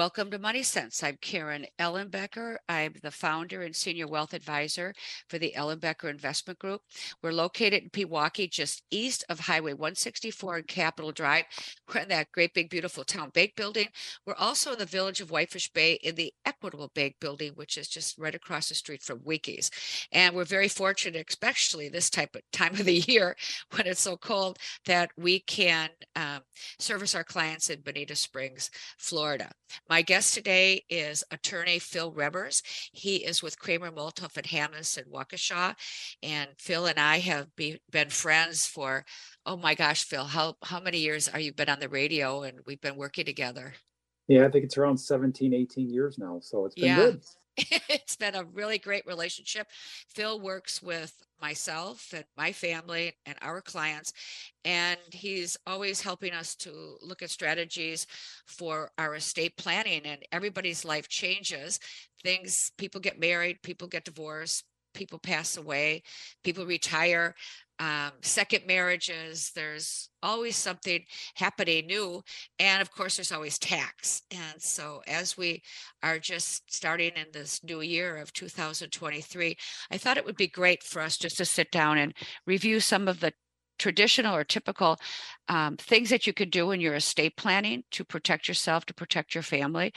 Welcome to Money Sense. I'm Karen Ellenbecker. I'm the founder and senior wealth advisor for the Ellenbecker Investment Group. We're located in Pewaukee, just east of Highway 164 and Capitol Drive. We're in that great big beautiful town bank building. We're also in the village of Whitefish Bay in the Equitable Bank building, which is just right across the street from Winkies. And we're very fortunate, especially this type of time of the year when it's so cold, that we can um, service our clients in Bonita Springs, Florida. My guest today is attorney Phil Remmers. He is with Cramer Multauf and Hammes and Waukesha. And Phil and I have be, been friends for, oh my gosh, Phil, how, how many years are you been on the radio and we've been working together? Yeah, I think it's around 17, 18 years now. So it's been Yeah. good. it's been a really great relationship. Phil works with myself and my family and our clients, and he's always helping us to look at strategies for our estate planning. And everybody's life changes. Things, people get married, people get divorced, people pass away, people retire. Um, second marriages, there's always something happening new. And of course, there's always tax. And so, as we are just starting in this new year of 2023, I thought it would be great for us just to sit down and review some of the traditional or typical um, things that you could do in your estate planning to protect yourself, to protect your family,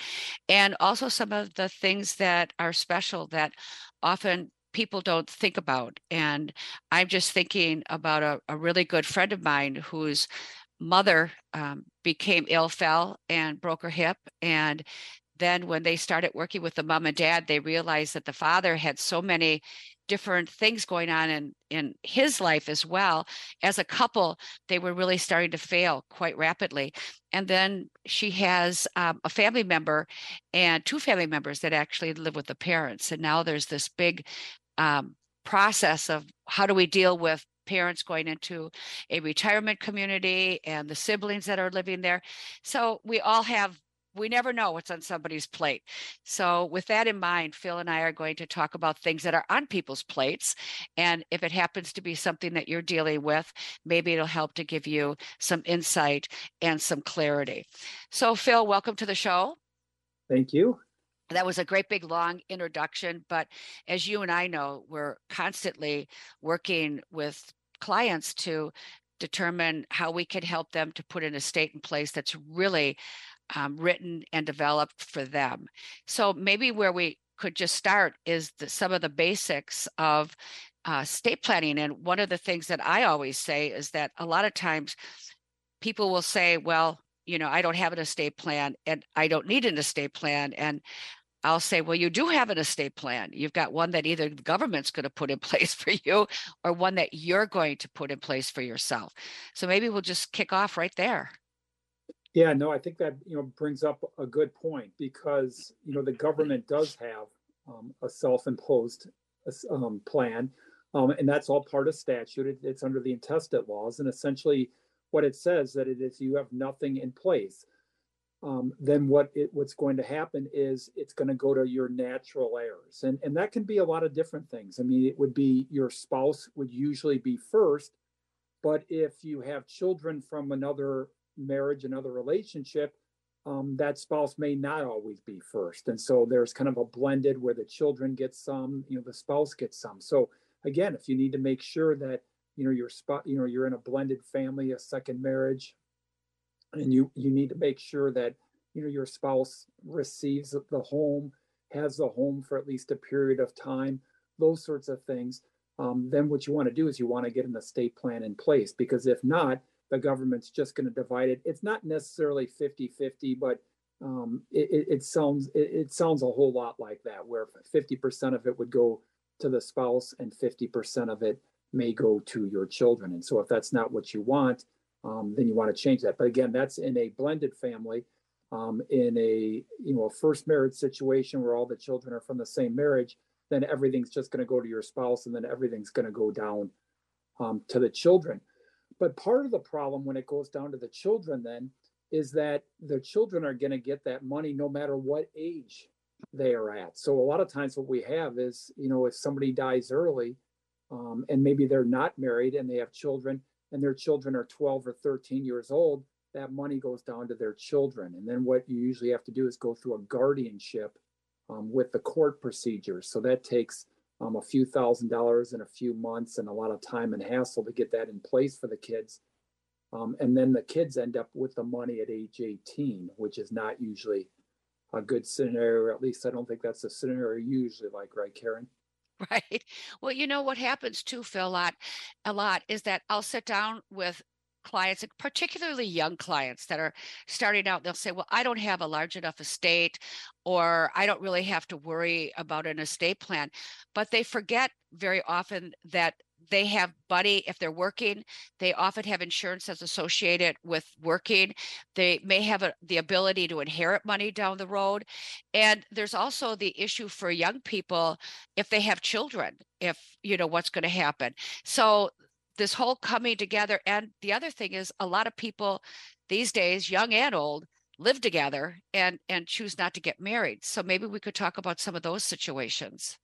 and also some of the things that are special that often people don't think about. And I'm just thinking about a, a really good friend of mine whose mother um, became ill, fell, and broke her hip. And then when they started working with the mom and dad, they realized that the father had so many different things going on in in his life as well as a couple they were really starting to fail quite rapidly and then she has um, a family member and two family members that actually live with the parents and now there's this big um, process of how do we deal with parents going into a retirement community and the siblings that are living there so we all have we never know what's on somebody's plate. So, with that in mind, Phil and I are going to talk about things that are on people's plates. And if it happens to be something that you're dealing with, maybe it'll help to give you some insight and some clarity. So, Phil, welcome to the show. Thank you. That was a great big long introduction. But as you and I know, we're constantly working with clients to determine how we can help them to put an estate in place that's really um, written and developed for them. So maybe where we could just start is the, some of the basics of uh, estate planning. And one of the things that I always say is that a lot of times people will say, well, you know, I don't have an estate plan and I don't need an estate plan. And I'll say, well, you do have an estate plan. You've got one that either the government's going to put in place for you or one that you're going to put in place for yourself. So maybe we'll just kick off right there. Yeah, no, I think that you know brings up a good point because you know the government does have um, a self-imposed um, plan, um, and that's all part of statute. It, it's under the intestate laws, and essentially, what it says that it is you have nothing in place. Um, then what it, what's going to happen is it's going to go to your natural heirs, and and that can be a lot of different things. I mean, it would be your spouse would usually be first, but if you have children from another marriage, another relationship, um, that spouse may not always be first. And so there's kind of a blended where the children get some, you know, the spouse gets some. So again, if you need to make sure that, you know, your spot, you know, you're in a blended family, a second marriage, and you you need to make sure that, you know, your spouse receives the home, has the home for at least a period of time, those sorts of things. Um, then what you want to do is you want to get an estate plan in place because if not, the government's just going to divide it. It's not necessarily 50 50, but um, it, it, sounds it, it, sounds a whole lot like that, where 50% of it would go to the spouse and 50% of it may go to your children. And so, if that's not what you want, um, then you want to change that. But again, that's in a blended family. um, in a you know a first marriage situation where all the children are from the same marriage, then everything's just going to go to your spouse, and then everything's going to go down um, to the children. But part of the problem when it goes down to the children then is that the children are going to get that money no matter what age they are at. So a lot of times what we have is, you know, if somebody dies early um, and maybe they're not married and they have children and their children are 12 or 13 years old, that money goes down to their children. And then what you usually have to do is go through a guardianship um, with the court procedures. So that takes um, a few thousand dollars in a few months and a lot of time and hassle to get that in place for the kids. Um, and then the kids end up with the money at age 18, which is not usually a good scenario. At least I don't think that's a scenario usually like, right, Karen? Right. Well, you know what happens too, Phil, a lot, a lot is that I'll sit down with clients, particularly young clients that are starting out, they'll say, Well, I don't have a large enough estate, or I don't really have to worry about an estate plan. But they forget very often that they have buddy if they're working they often have insurance that's associated with working. They may have a, the ability to inherit money down the road. And there's also the issue for young people if they have children if you know what's going to happen. So this whole coming together and the other thing is a lot of people these days young and old live together and and choose not to get married. So maybe we could talk about some of those situations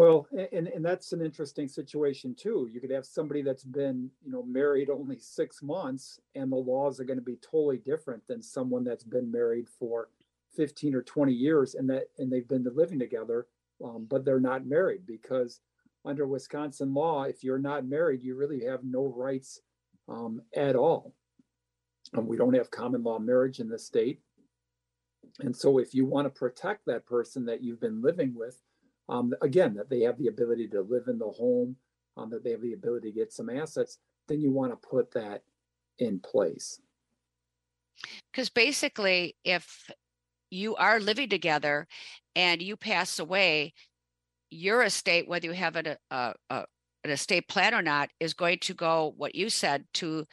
well and and that's an interesting situation too you could have somebody that's been you know married only six months and the laws are going to be totally different than someone that's been married for 15 or 20 years and that and they've been living together um, but they're not married because under Wisconsin law, if you're not married, you really have no rights um, at all. Um, we don't have common law marriage in the state. And so, if you want to protect that person that you've been living with, um, again, that they have the ability to live in the home, um, that they have the ability to get some assets, then you want to put that in place. Because basically, if you are living together and you pass away, your estate, whether you have an, a, a, an estate plan or not, is going to go, what you said, to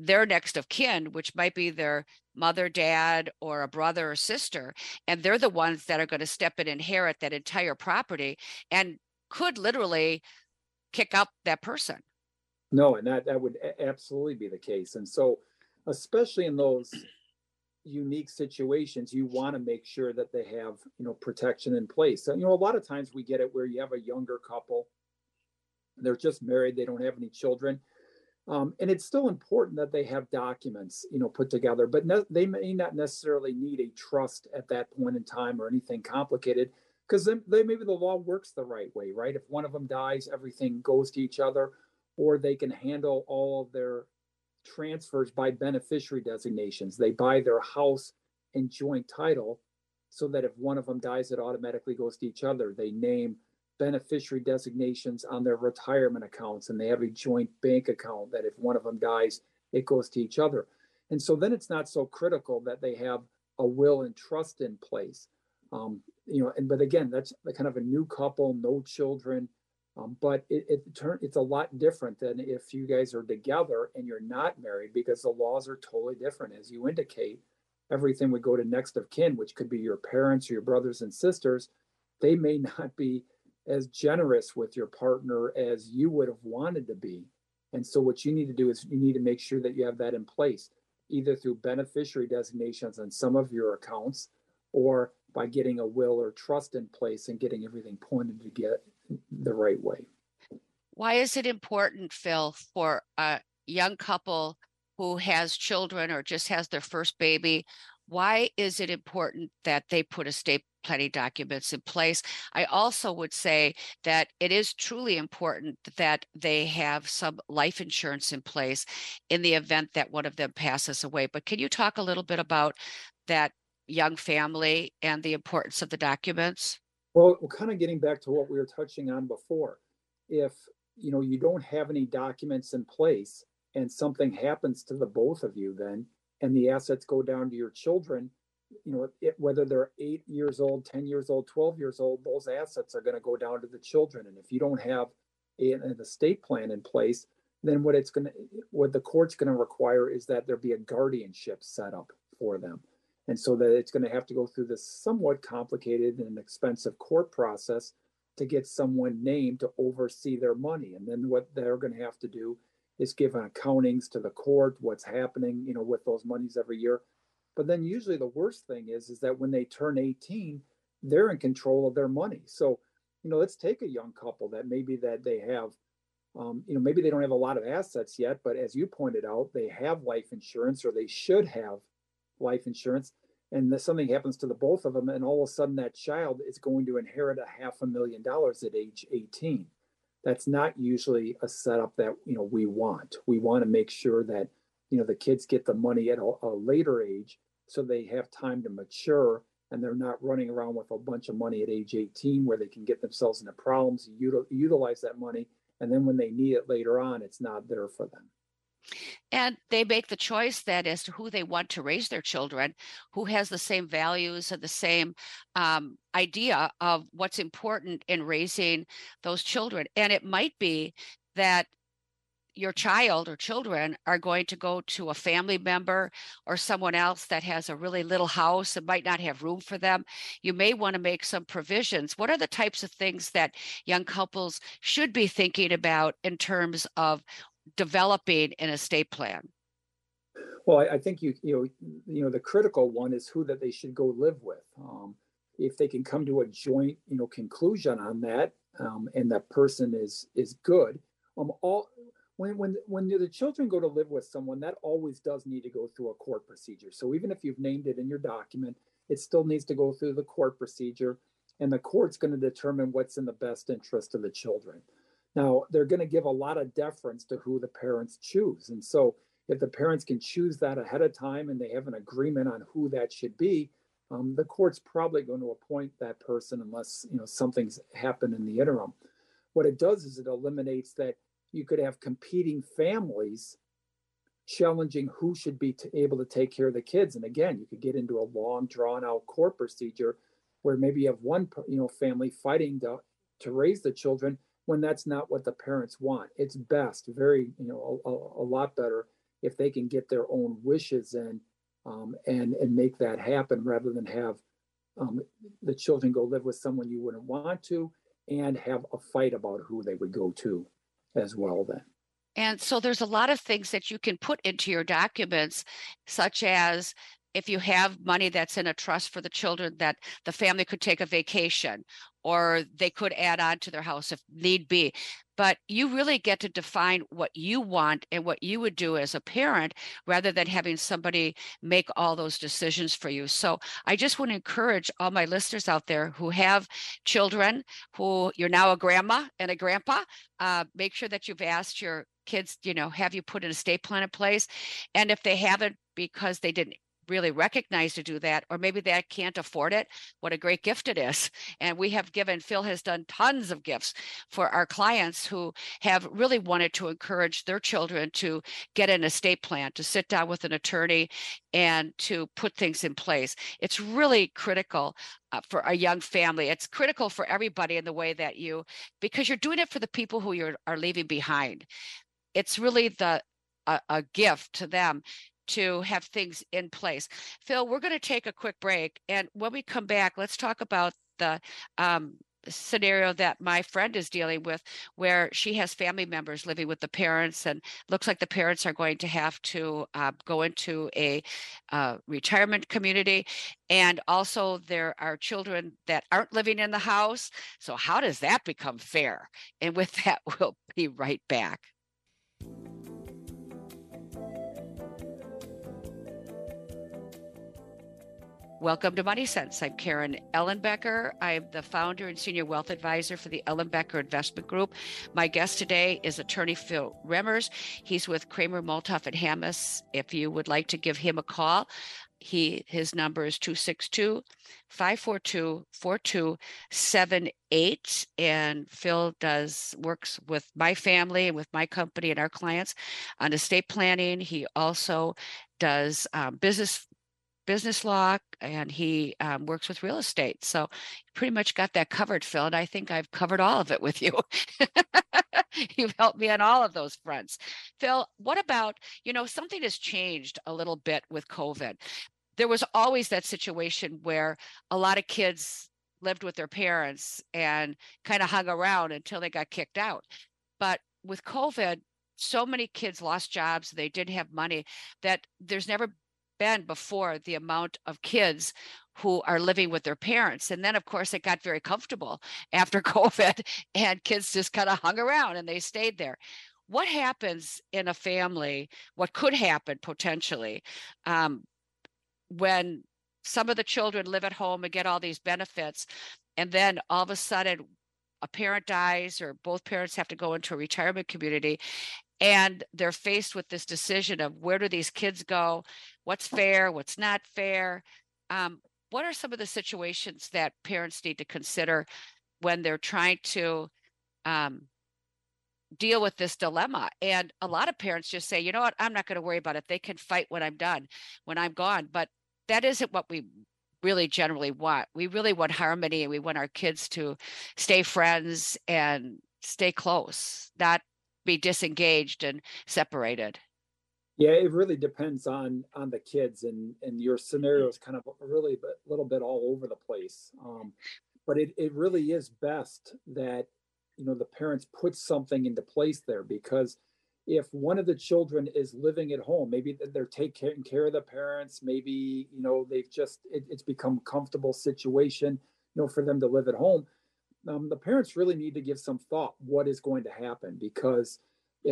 their next of kin, which might be their mother, dad, or a brother or sister. And they're the ones that are going to step and inherit that entire property and could literally kick out that person. No, and that, that would absolutely be the case. And so, especially in those unique situations, you want to make sure that they have, you know, protection in place. So, you know, a lot of times we get it where you have a younger couple, they're just married, they don't have any children. Um, and it's still important that they have documents, you know, put together, but they may not necessarily need a trust at that point in time or anything complicated because then they, maybe the law works the right way, right? If one of them dies, everything goes to each other, or they can handle all of their transfers by beneficiary designations. They buy their house in joint title so that if one of them dies, it automatically goes to each other. They name beneficiary designations on their retirement accounts and they have a joint bank account that if one of them dies, it goes to each other. And so then it's not so critical that they have a will and trust in place. Um, you know, and but again, that's kind of a new couple, no children, um, but it, it turn it's a lot different than if you guys are together and you're not married because the laws are totally different. As you indicate, everything would go to next of kin, which could be your parents or your brothers and sisters. They may not be as generous with your partner as you would have wanted to be. And so what you need to do is you need to make sure that you have that in place, either through beneficiary designations on some of your accounts or by getting a will or trust in place and getting everything pointed to get the right way. Why is it important, Phil, for a young couple who has children or just has their first baby? Why is it important that they put estate planning documents in place? I also would say that it is truly important that they have some life insurance in place in the event that one of them passes away. But can you talk a little bit about that young family and the importance of the documents? Well, we're kind of getting back to what we were touching on before. If you know you don't have any documents in place and something happens to the both of you then and the assets go down to your children you know it, whether they're eight years old 10 years old 12 years old those assets are going to go down to the children and if you don't have an estate plan in place then what it's going to what the court's going to require is that there be a guardianship set up for them And so that it's going to have to go through this somewhat complicated and expensive court process to get someone named to oversee their money. And then what they're going to have to do is give an accountings to the court, what's happening, you know, with those monies every year. But then usually the worst thing is, is that when they turn 18, they're in control of their money. So, you know, let's take a young couple that maybe that they have, um, you know, maybe they don't have a lot of assets yet, but as you pointed out, they have life insurance or they should have life insurance and something happens to the both of them and all of a sudden that child is going to inherit a half a million dollars at age 18 that's not usually a setup that you know we want. We want to make sure that you know the kids get the money at a, a later age so they have time to mature and they're not running around with a bunch of money at age 18 where they can get themselves into problems util, utilize that money and then when they need it later on it's not there for them and they make the choice then as to who they want to raise their children, who has the same values and the same um, idea of what's important in raising those children. And it might be that your child or children are going to go to a family member or someone else that has a really little house and might not have room for them, you may want to make some provisions. What are the types of things that young couples should be thinking about in terms of developing an estate plan? Well, I, I, think you you know you know the critical one is who that they should go live with. Um, if they can come to a joint you know conclusion on that, um, and that person is is good, um, all when when when the children go to live with someone, that always does need to go through a court procedure. So even if you've named it in your document, it still needs to go through the court procedure, and the court's going to determine what's in the best interest of the children. Now, they're going to give a lot of deference to who the parents choose. And so, if the parents can choose that ahead of time and they have an agreement on who that should be, um, the court's probably going to appoint that person unless you know something's happened in the interim. What it does is it eliminates that you could have competing families challenging who should be t- able to take care of the kids. And again, you could get into a long, drawn out court procedure where maybe you have one you know family fighting to to raise the children when that's not what the parents want. It's best, very, you know, a, a, a lot better if they can get their own wishes in um, and and make that happen rather than have um, the children go live with someone you wouldn't want to and have a fight about who they would go to as well then. And so there's a lot of things that you can put into your documents, such as if you have money that's in a trust for the children that the family could take a vacation or they could add on to their house if need be. But you really get to define what you want and what you would do as a parent rather than having somebody make all those decisions for you. So i just want to encourage all my listeners out there who have children who you're now a grandma and a grandpa uh, make sure that you've asked your kids you know have you put an estate plan in place? And if they haven't because they didn't really recognize to do that, or maybe they can't afford it, what a great gift it is. And we have given, Phil has done tons of gifts for our clients who have really wanted to encourage their children to get an estate plan, to sit down with an attorney and to put things in place. It's really critical uh, for a young family. It's critical for everybody in the way that you, because you're doing it for the people who you are leaving behind. It's really the a, a gift to them to have things in place. Phil, we're going to take a quick break. And when we come back, let's talk about the um, scenario that my friend is dealing with where she has family members living with the parents and looks like the parents are going to have to uh, go into a uh, retirement community and also there are children that aren't living in the house so how does that become fair and with that we'll be right back Welcome to Money Sense. I'm Karen Ellenbecker. I'm the founder and senior wealth advisor for the Ellenbecker Investment Group. My guest today is attorney Phil Remmers. He's with Cramer Multauf and Hammes. If you would like to give him a call, he his number is 262 542 4278 and phil does works with my family and with my company and our clients on estate planning he also does um, business business law and he um, works with real estate. So pretty much got that covered, Phil. And I think I've covered all of it with you. You've helped me on all of those fronts. Phil, what about, you know, something has changed a little bit with COVID there was always that situation where a lot of kids lived with their parents and kind of hung around until they got kicked out. But with COVID, so many kids lost jobs, they didn't have money that there's never been before the amount of kids who are living with their parents. And then, of course, it got very comfortable after COVID, and kids just kind of hung around and they stayed there. What happens in a family? What could happen potentially um, when some of the children live at home and get all these benefits, and then all of a sudden a parent dies or both parents have to go into a retirement community and they're faced with this decision of where do these kids go what's fair what's not fair um, what are some of the situations that parents need to consider when they're trying to um, deal with this dilemma? And a lot of parents just say you know what? I'm not going to worry about it. They can fight when i'm done when i'm gone. But that isn't what we really generally want. We really want harmony and we want our kids to stay friends and stay close not be disengaged and separated yeah it really depends on on the kids and and your scenario is kind of really a little bit all over the place um, but it, it really is best that you know the parents put something into place there because if one of the children is living at home maybe they're taking care of the parents maybe you know they've just it, it's become a comfortable situation you know for them to live at home um, the parents really need to give some thought what is going to happen because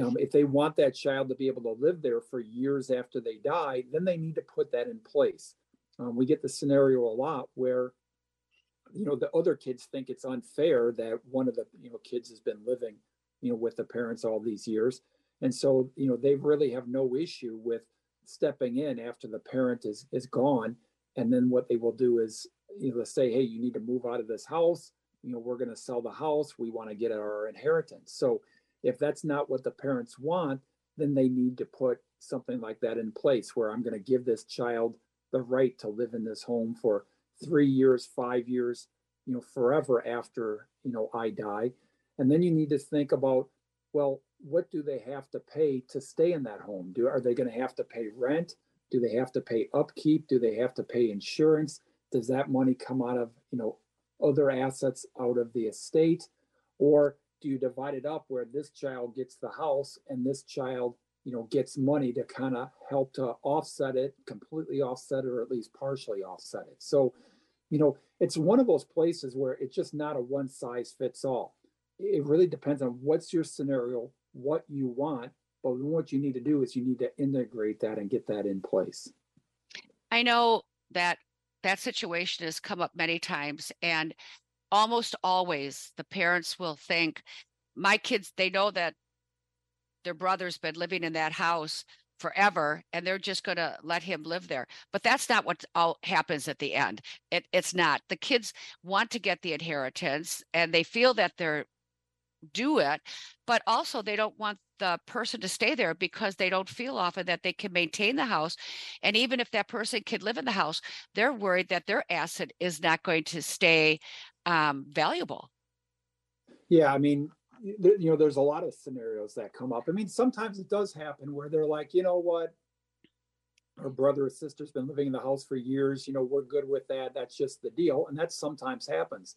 um, if they want that child to be able to live there for years after they die then they need to put that in place. Um, we get the scenario a lot where you know the other kids think it's unfair that one of the you know kids has been living you know with the parents all these years. And so you know they really have no issue with stepping in after the parent is is gone. And then what they will do is you know say hey you need to move out of this house. You know we're going to sell the house. We want to get our inheritance. So if that's not what the parents want then they need to put something like that in place where i'm going to give this child the right to live in this home for three years five years you know forever after you know i die. And then you need to think about well what do they have to pay to stay in that home? Do are they going to have to pay rent? Do they have to pay upkeep? Do they have to pay insurance? Does that money come out of you know other assets out of the estate? Or do you divide it up where this child gets the house and this child you know gets money to kind of help to offset it completely offset it or at least partially offset it? So you know it's one of those places where it's just not a one size fits all. It really depends on what's your scenario what you want but what you need to do is you need to integrate that and get that in place. I know that that situation has come up many times and almost always the parents will think my kids they know that their brother's been living in that house forever and they're just going to let him live there. But that's not what all happens at the end. It, it's not. The kids want to get the inheritance and they feel that they're do it but also they don't want the person to stay there because they don't feel often that they can maintain the house and even if that person can live in the house they're worried that their asset is not going to stay um, valuable. Yeah i mean you know there's a lot of scenarios that come up. I mean sometimes it does happen where they're like you know what? Our brother or sister's been living in the house for years you know we're good with that that's just the deal and that sometimes happens.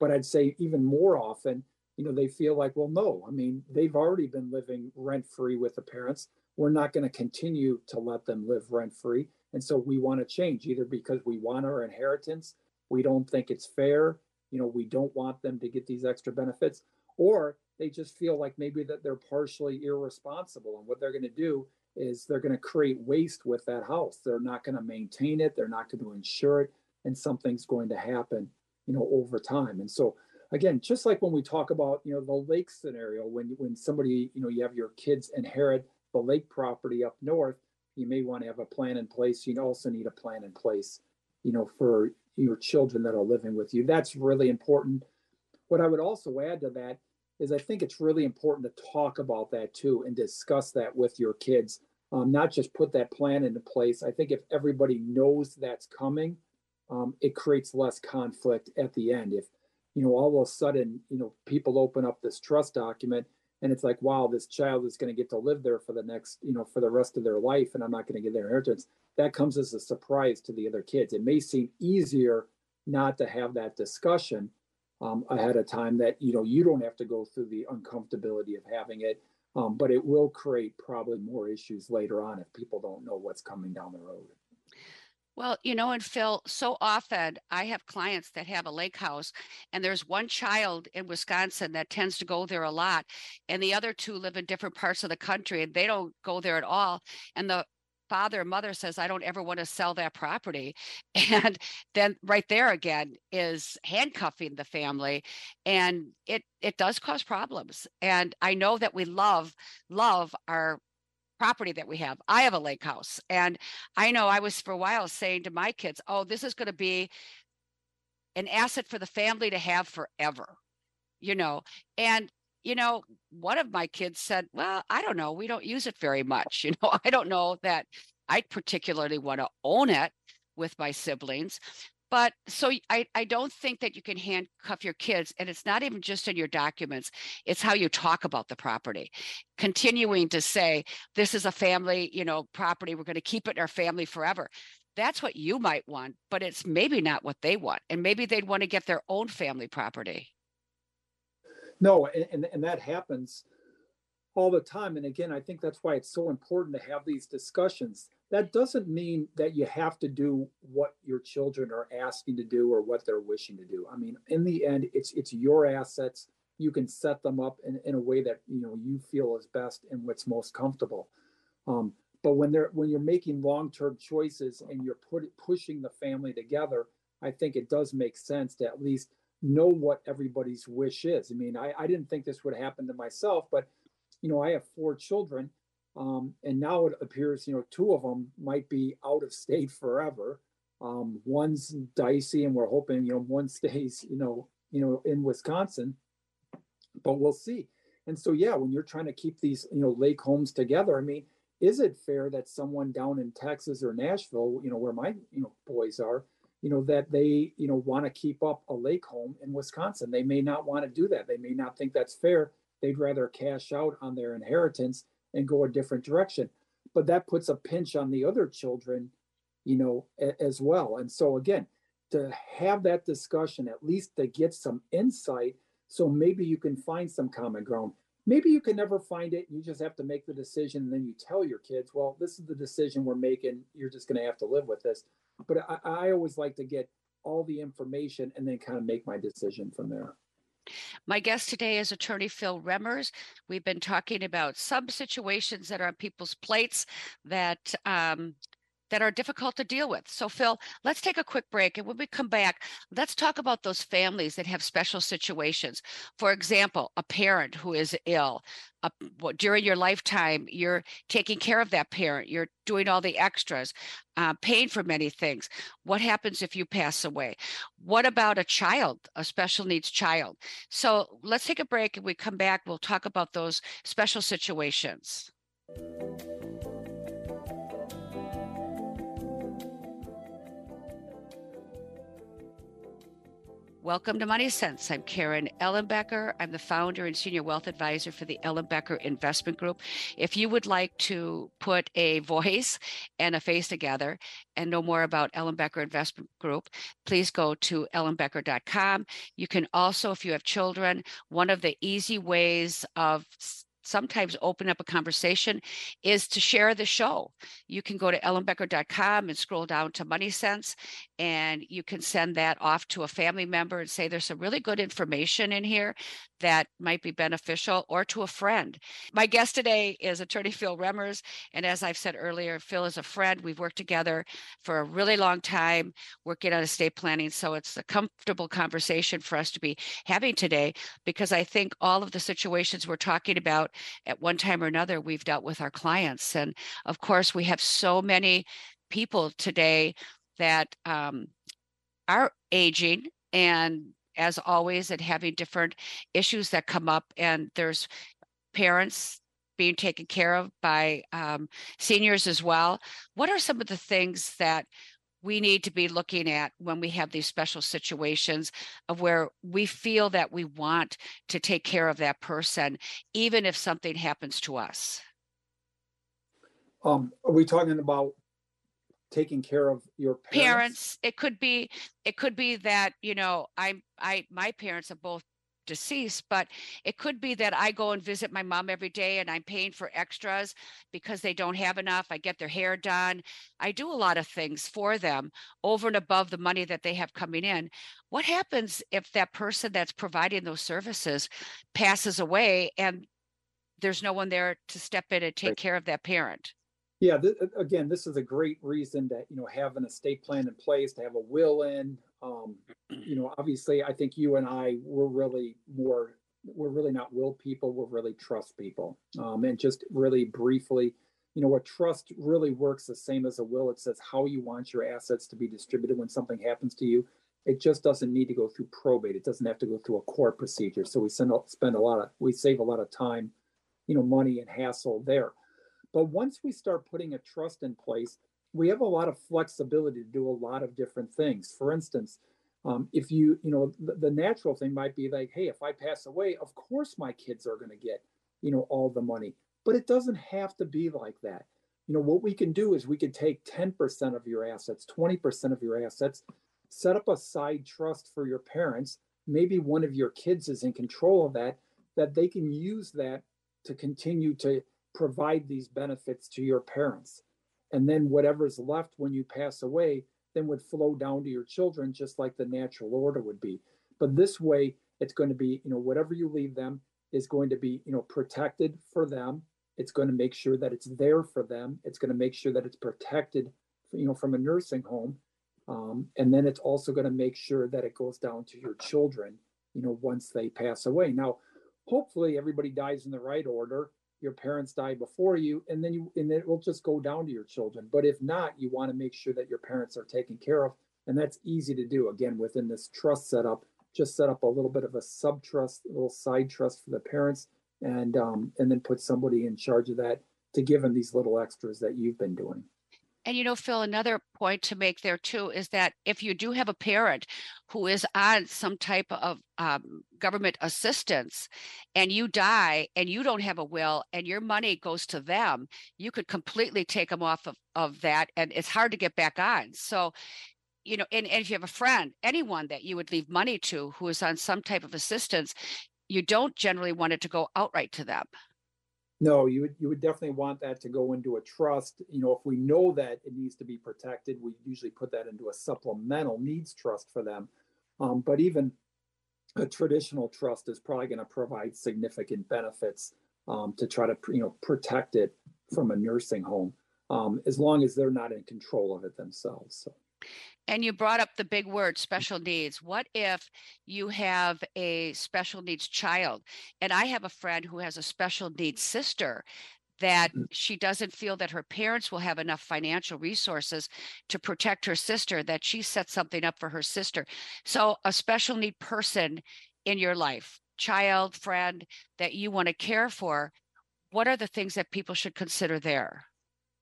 But i'd say even more often you know they feel like well no i mean they've already been living rent free with the parents. We're not going to continue to let them live rent free and so we want to change either because we want our inheritance we don't think it's fair you know we don't want them to get these extra benefits or they just feel like maybe that they're partially irresponsible and what they're going to do is they're going to create waste with that house they're not going to maintain it they're not going to insure it and something's going to happen you know over time and so again, just like when we talk about, you know, the lake scenario, when when somebody, you know, you have your kids inherit the lake property up north, you may want to have a plan in place. You also need a plan in place, you know, for your children that are living with you. That's really important. What I would also add to that is I think it's really important to talk about that too and discuss that with your kids. Um, not just put that plan into place. I think if everybody knows that's coming, um, it creates less conflict at the end. If you know, all of a sudden, you know, people open up this trust document and it's like, wow, this child is going to get to live there for the next, you know, for the rest of their life, and I'm not going to get their inheritance. That comes as a surprise to the other kids. It may seem easier not to have that discussion um, ahead of time that you know you don't have to go through the uncomfortability of having it um, but it will create probably more issues later on if people don't know what's coming down the road well, you know, and Phil, so often I have clients that have a lake house, and there's one child in Wisconsin that tends to go there a lot, and the other two live in different parts of the country and they don't go there at all. And the father mother says, I don't ever want to sell that property. And then right there again is handcuffing the family. And it it does cause problems. And I know that we love, love our property that we have. I have a lake house. And I know I was for a while saying to my kids, oh, this is going to be an asset for the family to have forever, you know. And, you know, one of my kids said, well, I don't know. We don't use it very much. You know, I don't know that I particularly want to own it with my siblings. But so I, I don't think that you can handcuff your kids. And it's not even just in your documents, it's how you talk about the property. Continuing to say, this is a family, you know, property. We're going to keep it in our family forever. That's what you might want, but it's maybe not what they want. And maybe they'd want to get their own family property. No, and, and, and that happens all the time. And again, I think that's why it's so important to have these discussions that doesn't mean that you have to do what your children are asking to do or what they're wishing to do. I mean, in the end, it's it's your assets. You can set them up in, in a way that you know you feel is best and what's most comfortable. Um, but when they're when you're making long-term choices and you're put, pushing the family together, I think it does make sense to at least know what everybody's wish is. I mean, I, I didn't think this would happen to myself, but you know, I have four children um, and now it appears, you know, two of them might be out of state forever. Um, one's dicey, and we're hoping, you know, one stays, you know, you know, in Wisconsin. But we'll see. And so, yeah, when you're trying to keep these, you know, lake homes together, I mean, is it fair that someone down in Texas or Nashville, you know, where my, you know, boys are, you know, that they, you know, want to keep up a lake home in Wisconsin? They may not want to do that. They may not think that's fair. They'd rather cash out on their inheritance and go a different direction. But that puts a pinch on the other children, you know, a, as well. And so again, to have that discussion, at least to get some insight, so maybe you can find some common ground. Maybe you can never find it. You just have to make the decision, and then you tell your kids, "Well, this is the decision we're making. You're just going to have to live with this." But I, I always like to get all the information and then kind of make my decision from there. My guest today is attorney Phil Remmers. We've been talking about some situations that are on people's plates that um, that are difficult to deal with. So, Phil, let's take a quick break. And when we come back, let's talk about those families that have special situations. For example, a parent who is ill. Uh, during your lifetime, you're taking care of that parent, you're doing all the extras, uh, paying for many things. What happens if you pass away? What about a child, a special needs child? So, let's take a break. and we come back, we'll talk about those special situations. Welcome to Money Sense. I'm Karen Ellenbecker. I'm the founder and senior wealth advisor for the Ellenbecker Investment Group. If you would like to put a voice and a face together and know more about Ellenbecker Investment Group, please go to ellenbecker.com. You can also, if you have children, one of the easy ways of sometimes open up a conversation is to share the show. You can go to ellenbecker.com and scroll down to Money Sense, and you can send that off to a family member and say there's some really good information in here that might be beneficial, or to a friend. My guest today is attorney Phil Remmers. And as I've said earlier, Phil is a friend. We've worked together for a really long time, working on estate planning. So it's a comfortable conversation for us to be having today because I think all of the situations we're talking about at one time or another we've dealt with our clients. And of course we have so many people today that um, are aging and as always and having different issues that come up. And there's parents being taken care of by um, seniors as well. What are some of the things that we need to be looking at when we have these special situations of where we feel that we want to take care of that person, even if something happens to us. Um, are we talking about taking care of your parents? parents it could be it could be that you know I'm. i my parents are both deceased but it could be that i go and visit my mom every day and i'm paying for extras because they don't have enough i get their hair done i do a lot of things for them over and above the money that they have coming in what happens if that person that's providing those services passes away and there's no one there to step in and take Right. care of that parent Yeah, th- again, this is a great reason to, you know, have an estate plan in place, to have a will in. Um, you know, obviously, I think you and I, we're really more, we're really not will people, we're really trust people. Um, and just really briefly, you know, what trust really works the same as a will. It says how you want your assets to be distributed when something happens to you. It just doesn't need to go through probate. It doesn't have to go through a court procedure. So we send, spend a lot of, we save a lot of time, you know, money and hassle there. But once we start putting a trust in place, we have a lot of flexibility to do a lot of different things. For instance, um, if you, you know, the, the natural thing might be like, hey, if I pass away, of course my kids are going to get, you know, all the money. But it doesn't have to be like that. You know, what we can do is we can take 10% of your assets, 20% of your assets, set up a side trust for your parents. Maybe one of your kids is in control of that, that they can use that to continue to provide these benefits to your parents. And then whatever's left when you pass away, then would flow down to your children, just like the natural order would be. But this way, it's going to be, you know, whatever you leave them is going to be, you know, protected for them. It's going to make sure that it's there for them. It's going to make sure that it's protected, you know, from a nursing home. Um, and then it's also going to make sure that it goes down to your children, you know, once they pass away. Now, hopefully everybody dies in the right order your parents die before you and then you and it will just go down to your children. But if not you want to make sure that your parents are taken care of and that's easy to do again within this trust setup. Just set up a little bit of a sub trust a little side trust for the parents and um, and then put somebody in charge of that to give them these little extras that you've been doing And you know, Phil, another point to make there too is that if you do have a parent who is on some type of um, government assistance and you die and you don't have a will and your money goes to them, you could completely take them off of, of that and it's hard to get back on. So, you know, and, and if you have a friend, anyone that you would leave money to who is on some type of assistance, you don't generally want it to go outright to them. No, you would you would definitely want that to go into a trust. You know, if we know that it needs to be protected, we usually put that into a supplemental needs trust for them. Um, but even a traditional trust is probably going to provide significant benefits um, to try to you know protect it from a nursing home, um, as long as they're not in control of it themselves. So. And you brought up the big word mm. special needs. What if you have a special needs child? And I have a friend who has a special needs sister that mm-hmm. she doesn't feel that her parents will have enough financial resources to protect her sister, that she set something up for her sister. So, a special need person in your life, child, friend that you want to care for, what are the things that people should consider there?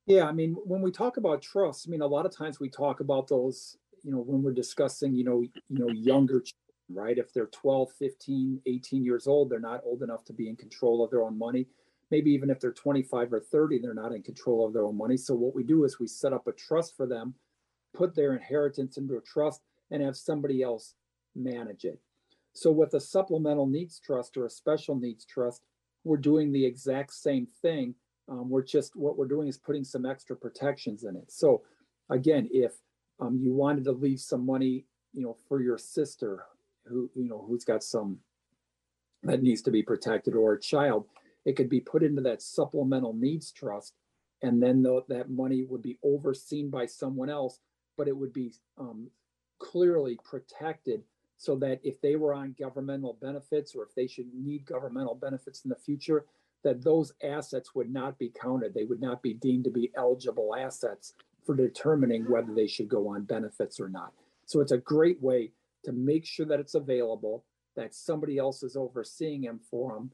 Yeah, I mean, when we talk about trust, I mean, a lot of times we talk about those, you know, when we're discussing, you know, you know, younger children, right? If they're 12, 15, 18 years old, they're not old enough to be in control of their own money. Maybe even if they're 25 or 30, they're not in control of their own money. So what we do is we set up a trust for them, put their inheritance into a trust, and have somebody else manage it. So with a supplemental needs trust or a special needs trust, we're doing the exact same thing um, we're just what we're doing is putting some extra protections in it. So again, if um, you wanted to leave some money, you know, for your sister who you know who's got some that needs to be protected or a child, it could be put into that supplemental needs trust, and then the, that money would be overseen by someone else, but it would be um, clearly protected so that if they were on governmental benefits or if they should need governmental benefits in the future, that those assets would not be counted. They would not be deemed to be eligible assets for determining whether they should go on benefits or not. So it's a great way to make sure that it's available, that somebody else is overseeing them for them,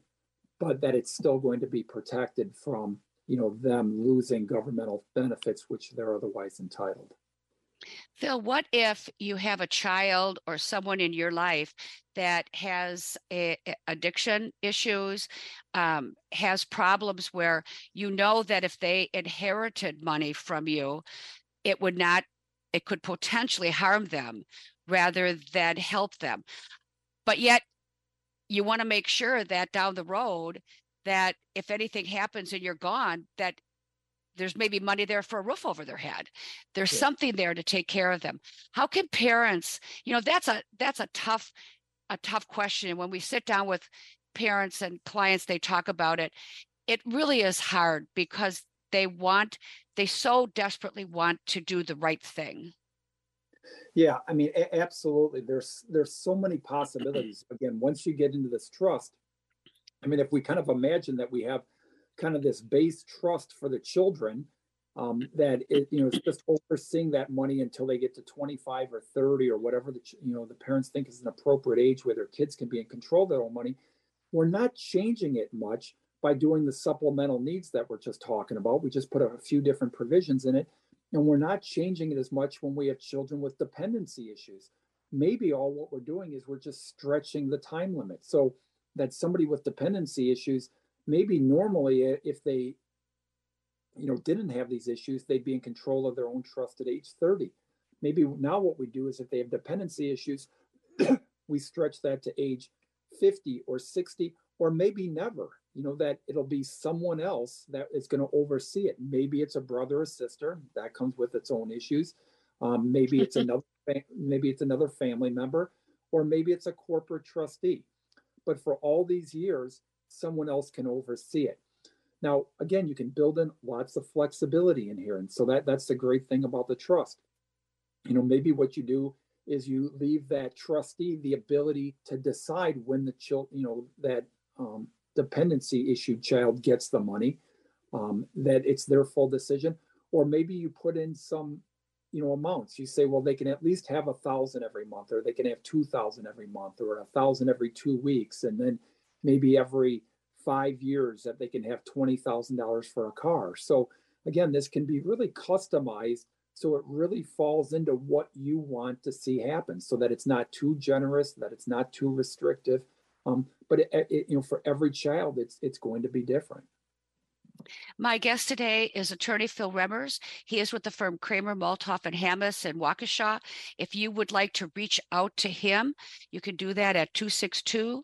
but that it's still going to be protected from, you know, them losing governmental benefits which they're otherwise entitled. Phil, what if you have a child or someone in your life that has a, addiction issues, um, has problems where you know that if they inherited money from you, it would not, it could potentially harm them rather than help them. But yet, you want to make sure that down the road, that if anything happens and you're gone, that there's maybe money there for a roof over their head. There's yeah. something there to take care of them. How can parents you know that's a that's a tough a tough question. When we sit down with parents and clients they talk about it. It really is hard because they want they so desperately want to do the right thing. Yeah i mean a- absolutely. There's there's so many possibilities. Again once you get into this trust i mean if we kind of imagine that we have kind of this base trust for the children um, that it, you know it's just overseeing that money until they get to 25 or 30 or whatever the you know the parents think is an appropriate age where their kids can be in control of their own money. We're not changing it much by doing the supplemental needs that we're just talking about. We just put a few different provisions in it. And we're not changing it as much when we have children with dependency issues. Maybe all what we're doing is we're just stretching the time limit so that somebody with dependency issues maybe normally if they you know didn't have these issues they'd be in control of their own trust at age 30 maybe now what we do is if they have dependency issues we stretch that to age 50 or 60 or maybe never. You know that it'll be someone else that is going to oversee it. Maybe it's a brother or sister that comes with its own issues. Um, maybe it's another maybe it's another family member or maybe it's a corporate trustee. But for all these years someone else can oversee it. Now, again, you can build in lots of flexibility in here. And so that that's the great thing about the trust. You know, maybe what you do is you leave that trustee the ability to decide when the child, you know, that um, dependency issued child gets the money, um, that it's their full decision. Or maybe you put in some, you know, amounts. You say, well, they can at least have a thousand every month, or they can have two thousand every month, or a thousand every two weeks, and then maybe every five years that they can have $20,000 for a car. So again, this can be really customized so it really falls into what you want to see happen so that it's not too generous, that it's not too restrictive. Um, but it, it, you know, for every child, it's it's going to be different. My guest today is attorney Phil Remmers. He is with the firm Cramer, Multauf, and Hammes in Waukesha. If you would like to reach out to him, you can do that at 262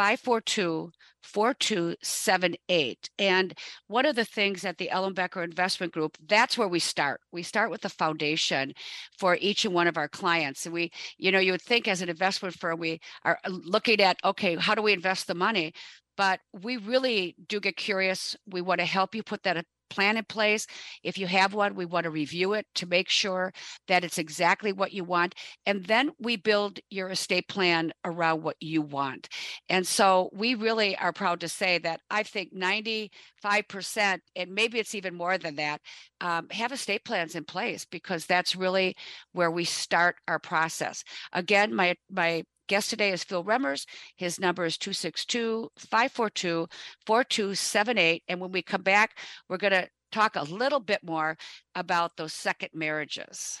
542 4278. And one of the things at the Ellenbecker Investment Group, that's where we start. We start with the foundation for each and one of our clients. And we, you know, you would think as an investment firm, we are looking at, okay, how do we invest the money? But we really do get curious. We want to help you put that plan in place. If you have one, we want to review it to make sure that it's exactly what you want. And then we build your estate plan around what you want. And so we really are proud to say that I think 95%, and maybe it's even more than that, um, have estate plans in place because that's really where we start our process. Again, my my guest today is Phil Remmers. His number is 262 542 4278. And when we come back, we're going to talk a little bit more about those second marriages.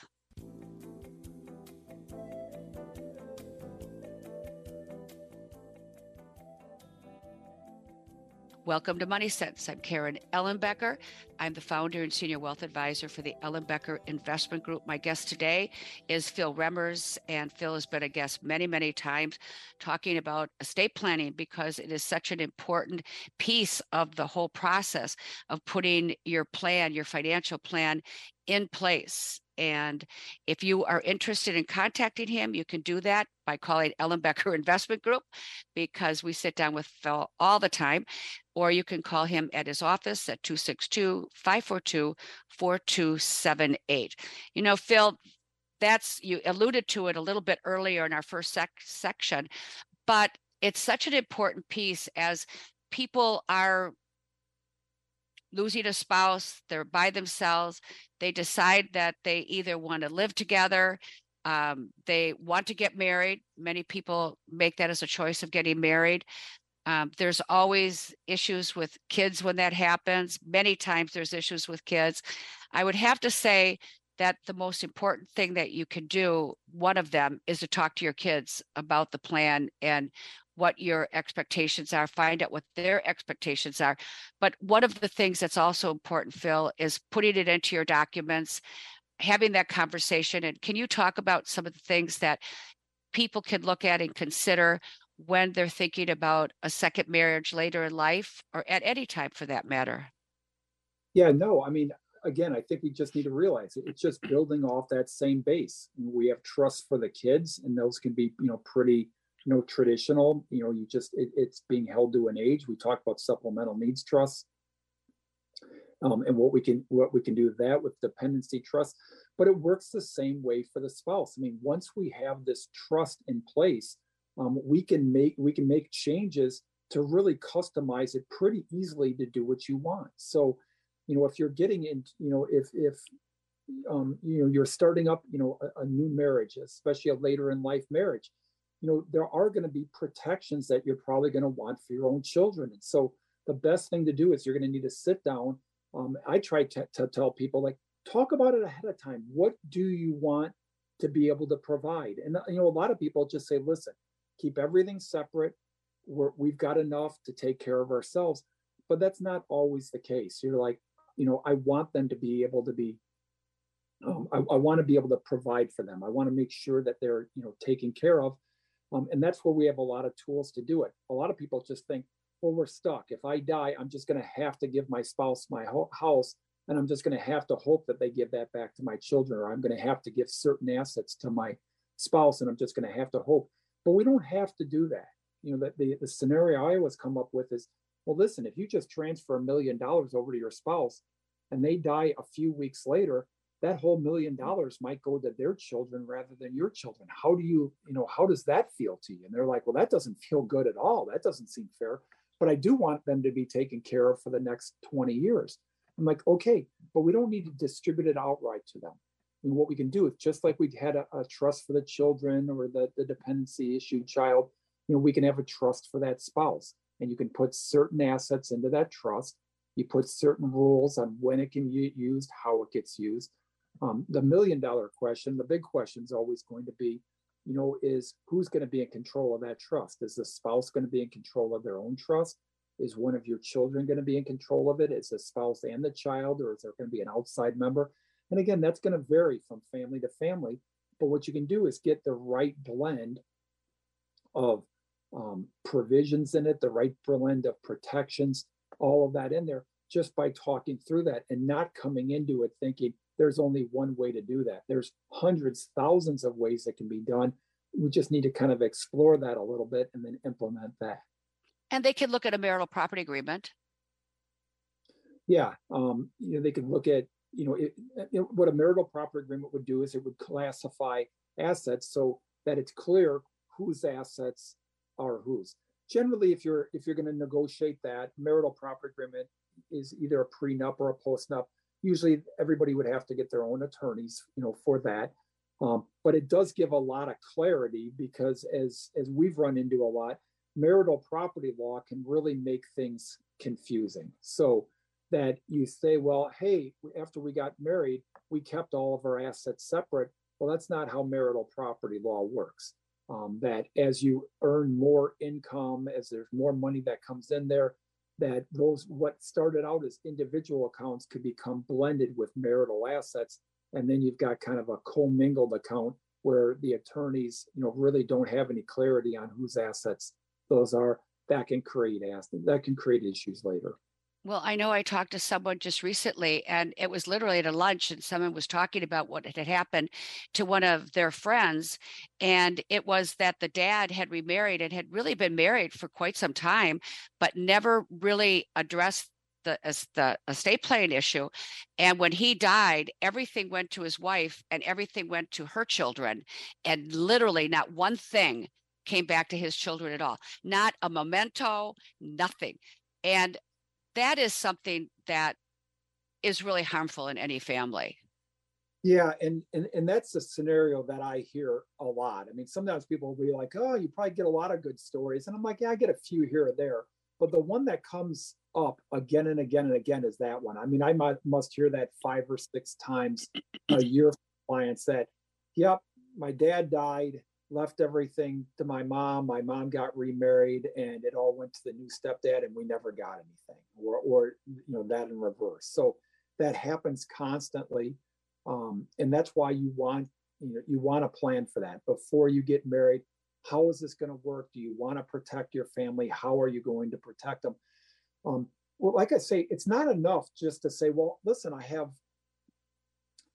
Welcome to Money Sense. I'm Karen Ellenbecker. I'm the founder and senior wealth advisor for the Ellenbecker Investment Group. My guest today is Phil Remmers, and Phil has been a guest many, many times talking about estate planning because it is such an important piece of the whole process of putting your plan, your financial plan in place. And if you are interested in contacting him, you can do that by calling Ellenbecker Investment Group because we sit down with Phil all the time. Or you can call him at his office at 262 542 4278. You know, Phil, that's you alluded to it a little bit earlier in our first sec- section, but it's such an important piece as people are losing a spouse, they're by themselves, they decide that they either want to live together, um, they want to get married. Many people make that as a choice of getting married. Um, there's always issues with kids when that happens. Many times there's issues with kids. I would have to say that the most important thing that you can do, one of them, is to talk to your kids about the plan and what your expectations are, find out what their expectations are. But one of the things that's also important, Phil, is putting it into your documents having that conversation. And can you talk about some of the things that people can look at and consider when they're thinking about a second marriage later in life or at any time for that matter? Yeah, no, I mean, again, I think we just need to realize it. It's just building off that same base. We have trust for the kids, and those can be, you know, pretty, you know, traditional. You know, you just it, it's being held to an age. We talk about supplemental needs trusts, um, and what we can what we can do that with dependency trust. But it works the same way for the spouse. I mean, once we have this trust in place, um, we can make we can make changes to really customize it pretty easily to do what you want. So, you know, if you're getting in, you know, if if um, you know you're starting up, you know, a, a new marriage, especially a later in life marriage, you know, there are going to be protections that you're probably going to want for your own children. And so, the best thing to do is you're going to need to sit down. Um, I try to, to tell people like talk about it ahead of time. What do you want to be able to provide? And you know, a lot of people just say, listen keep everything separate. We're, we've got enough to take care of ourselves. But that's not always the case. You're like, you know, I want them to be able to be, um, I, I want to be able to provide for them. I want to make sure that they're, you know, taken care of. Um, and that's where we have a lot of tools to do it. A lot of people just think, well, we're stuck. If I die, I'm just going to have to give my spouse my house and I'm just going to have to hope that they give that back to my children, or I'm going to have to give certain assets to my spouse, and I'm just going to have to hope. But we don't have to do that. You know, that the, the scenario I always come up with is, well, listen, if you just transfer a million dollars over to your spouse and they die a few weeks later, that whole million dollars might go to their children rather than your children. How do you, you know, how does that feel to you? And they're like, well, that doesn't feel good at all. That doesn't seem fair. But I do want them to be taken care of for the next 20 years. I'm like, okay, but we don't need to distribute it outright to them. And what we can do is just like we had a, a trust for the children or the, the dependency issue child, you know, we can have a trust for that spouse. And you can put certain assets into that trust. You put certain rules on when it can be used, how it gets used. Um, the million dollar question, the big question is always going to be, you know, is who's going to be in control of that trust? Is the spouse going to be in control of their own trust? Is one of your children going to be in control of it? Is the spouse and the child, or is there going to be an outside member? And again, that's going to vary from family to family. But what you can do is get the right blend of um, provisions in it, the right blend of protections, all of that in there, just by talking through that and not coming into it thinking there's only one way to do that. There's hundreds, thousands of ways that can be done. We just need to kind of explore that a little bit and then implement that. And they can look at a marital property agreement. Yeah, um, you know, they can look at you know, it, it, what a marital property agreement would do is it would classify assets so that it's clear whose assets are whose. Generally, if you're if you're going to negotiate that marital property agreement is either a prenup or a postnup. Usually, everybody would have to get their own attorneys, you know, for that. Um, but it does give a lot of clarity because, as as we've run into a lot, marital property law can really make things confusing. So that you say, well, hey, after we got married, we kept all of our assets separate. Well, that's not how marital property law works. Um, that as you earn more income, as there's more money that comes in there, that those what started out as individual accounts could become blended with marital assets. And then you've got kind of a commingled account where the attorneys, you know, really don't have any clarity on whose assets those are. That can create that can create issues later. Well, I know I talked to someone just recently, and it was literally at a lunch, and someone was talking about what had happened to one of their friends. And it was that the dad had remarried and had really been married for quite some time, but never really addressed the, the estate plan issue. And when he died, everything went to his wife and everything went to her children. And literally, not one thing came back to his children at all, not a memento, nothing. And that is something that is really harmful in any family. Yeah, and, and and that's the scenario that I hear a lot. I mean, sometimes people will be like, "Oh, you probably get a lot of good stories," and I'm like, "Yeah, I get a few here or there." But the one that comes up again and again and again is that one. I mean, I might, must hear that five or six times a year from clients that, "Yep, my dad died left everything to my mom. My mom got remarried, and it all went to the new stepdad, and we never got anything, or or you know that in reverse. So that happens constantly. Um, and that's why you want you know you want to plan for that before you get married. How is this going to work? Do you want to protect your family? How are you going to protect them? Um, well, like I say, it's not enough just to say, well, listen, I have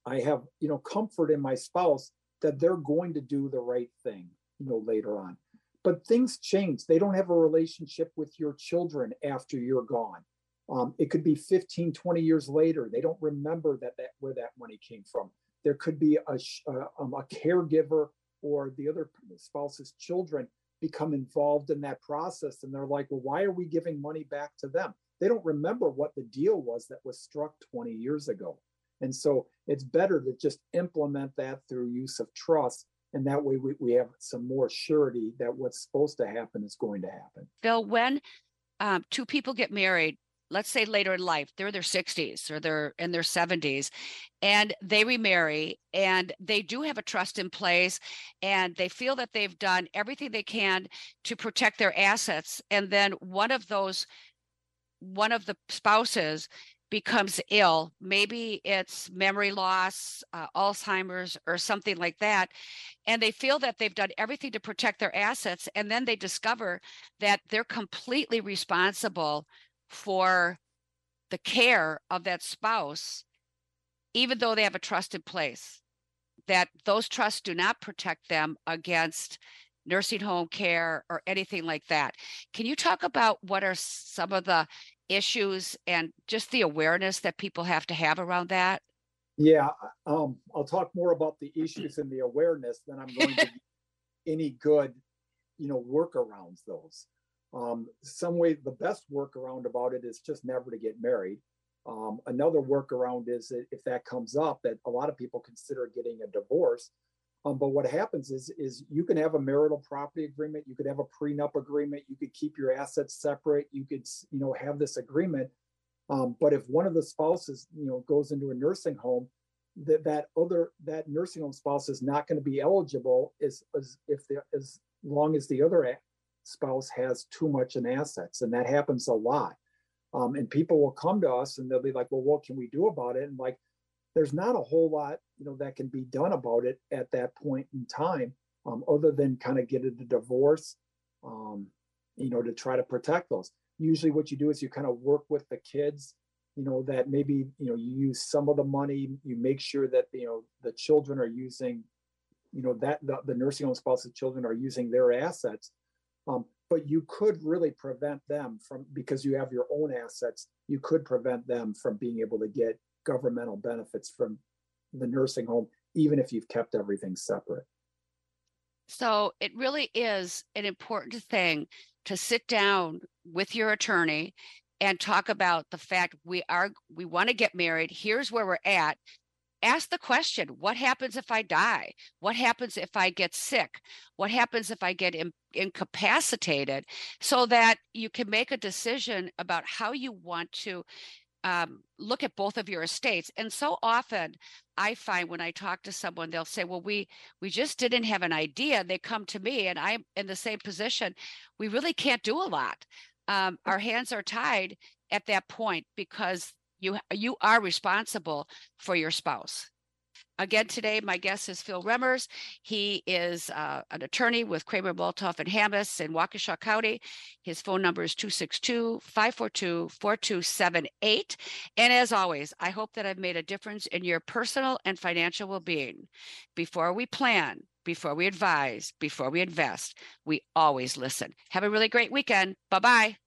I have, you know, comfort in my spouse that they're going to do the right thing, you know, later on. But things change. They don't have a relationship with your children after you're gone. Um, it could be 15, 20 years later. They don't remember that, that where that money came from. There could be a, uh, um, a caregiver or the other spouse's children become involved in that process. And they're like, well, why are we giving money back to them? They don't remember what the deal was that was struck 20 years ago. And so it's better to just implement that through use of trust. And that way we, we have some more surety that what's supposed to happen is going to happen. Phil, when um, two people get married, let's say later in life, they're in their 60s or they're in their 70s, and they remarry and they do have a trust in place and they feel that they've done everything they can to protect their assets. And then one of those, one of the spouses becomes ill maybe it's memory loss uh, alzheimer's or something like that and they feel that they've done everything to protect their assets and then they discover that they're completely responsible for the care of that spouse even though they have a trust in place that those trusts do not protect them against nursing home care or anything like that. Can you talk about what are some of the issues and just the awareness that people have to have around that? Yeah, um, I'll talk more about the issues and the awareness than I'm going to any good, you know, workarounds those. Um, some way the best workaround about it is just never to get married. Um, another workaround is that if that comes up, that a lot of people consider getting a divorce. Um, but what happens is, is you can have a marital property agreement, you could have a prenup agreement, you could keep your assets separate, you could, you know, have this agreement. Um, but if one of the spouses, you know, goes into a nursing home, that that other that nursing home spouse is not going to be eligible is, is if the, as long as the other spouse has too much in assets, and that happens a lot. Um, and people will come to us and they'll be like, "Well, what can we do about it?" And like, there's not a whole lot you know that can be done about it at that point in time um, other than kind of get a divorce um, you know to try to protect those. Usually what you do is you kind of work with the kids you know that maybe you know you use some of the money you make sure that you know the children are using you know that the, the nursing home spouses children are using their assets um, but you could really prevent them from because you have your own assets you could prevent them from being able to get governmental benefits from the nursing home, even if you've kept everything separate. So it really is an important thing to sit down with your attorney and talk about the fact we are we want to get married here's where we're at. Ask the question what happens if i die? What happens if i get sick? What happens if i get in, incapacitated? So that you can make a decision about how you want to um, look at both of your estates. And so often i find when i talk to someone they'll say well we we just didn't have an idea they come to me and i'm in the same position. We really can't do a lot. Um, our hands are tied at that point because you you are responsible for your spouse Again, today, my guest is Phil Remmers. He is uh, an attorney with Cramer, Multauf, and Hammes in Waukesha County. His phone number is 262 542 4278. And as always, I hope that I've made a difference in your personal and financial well being. Before we plan, before we advise, before we invest, we always listen. Have a really great weekend. Bye bye.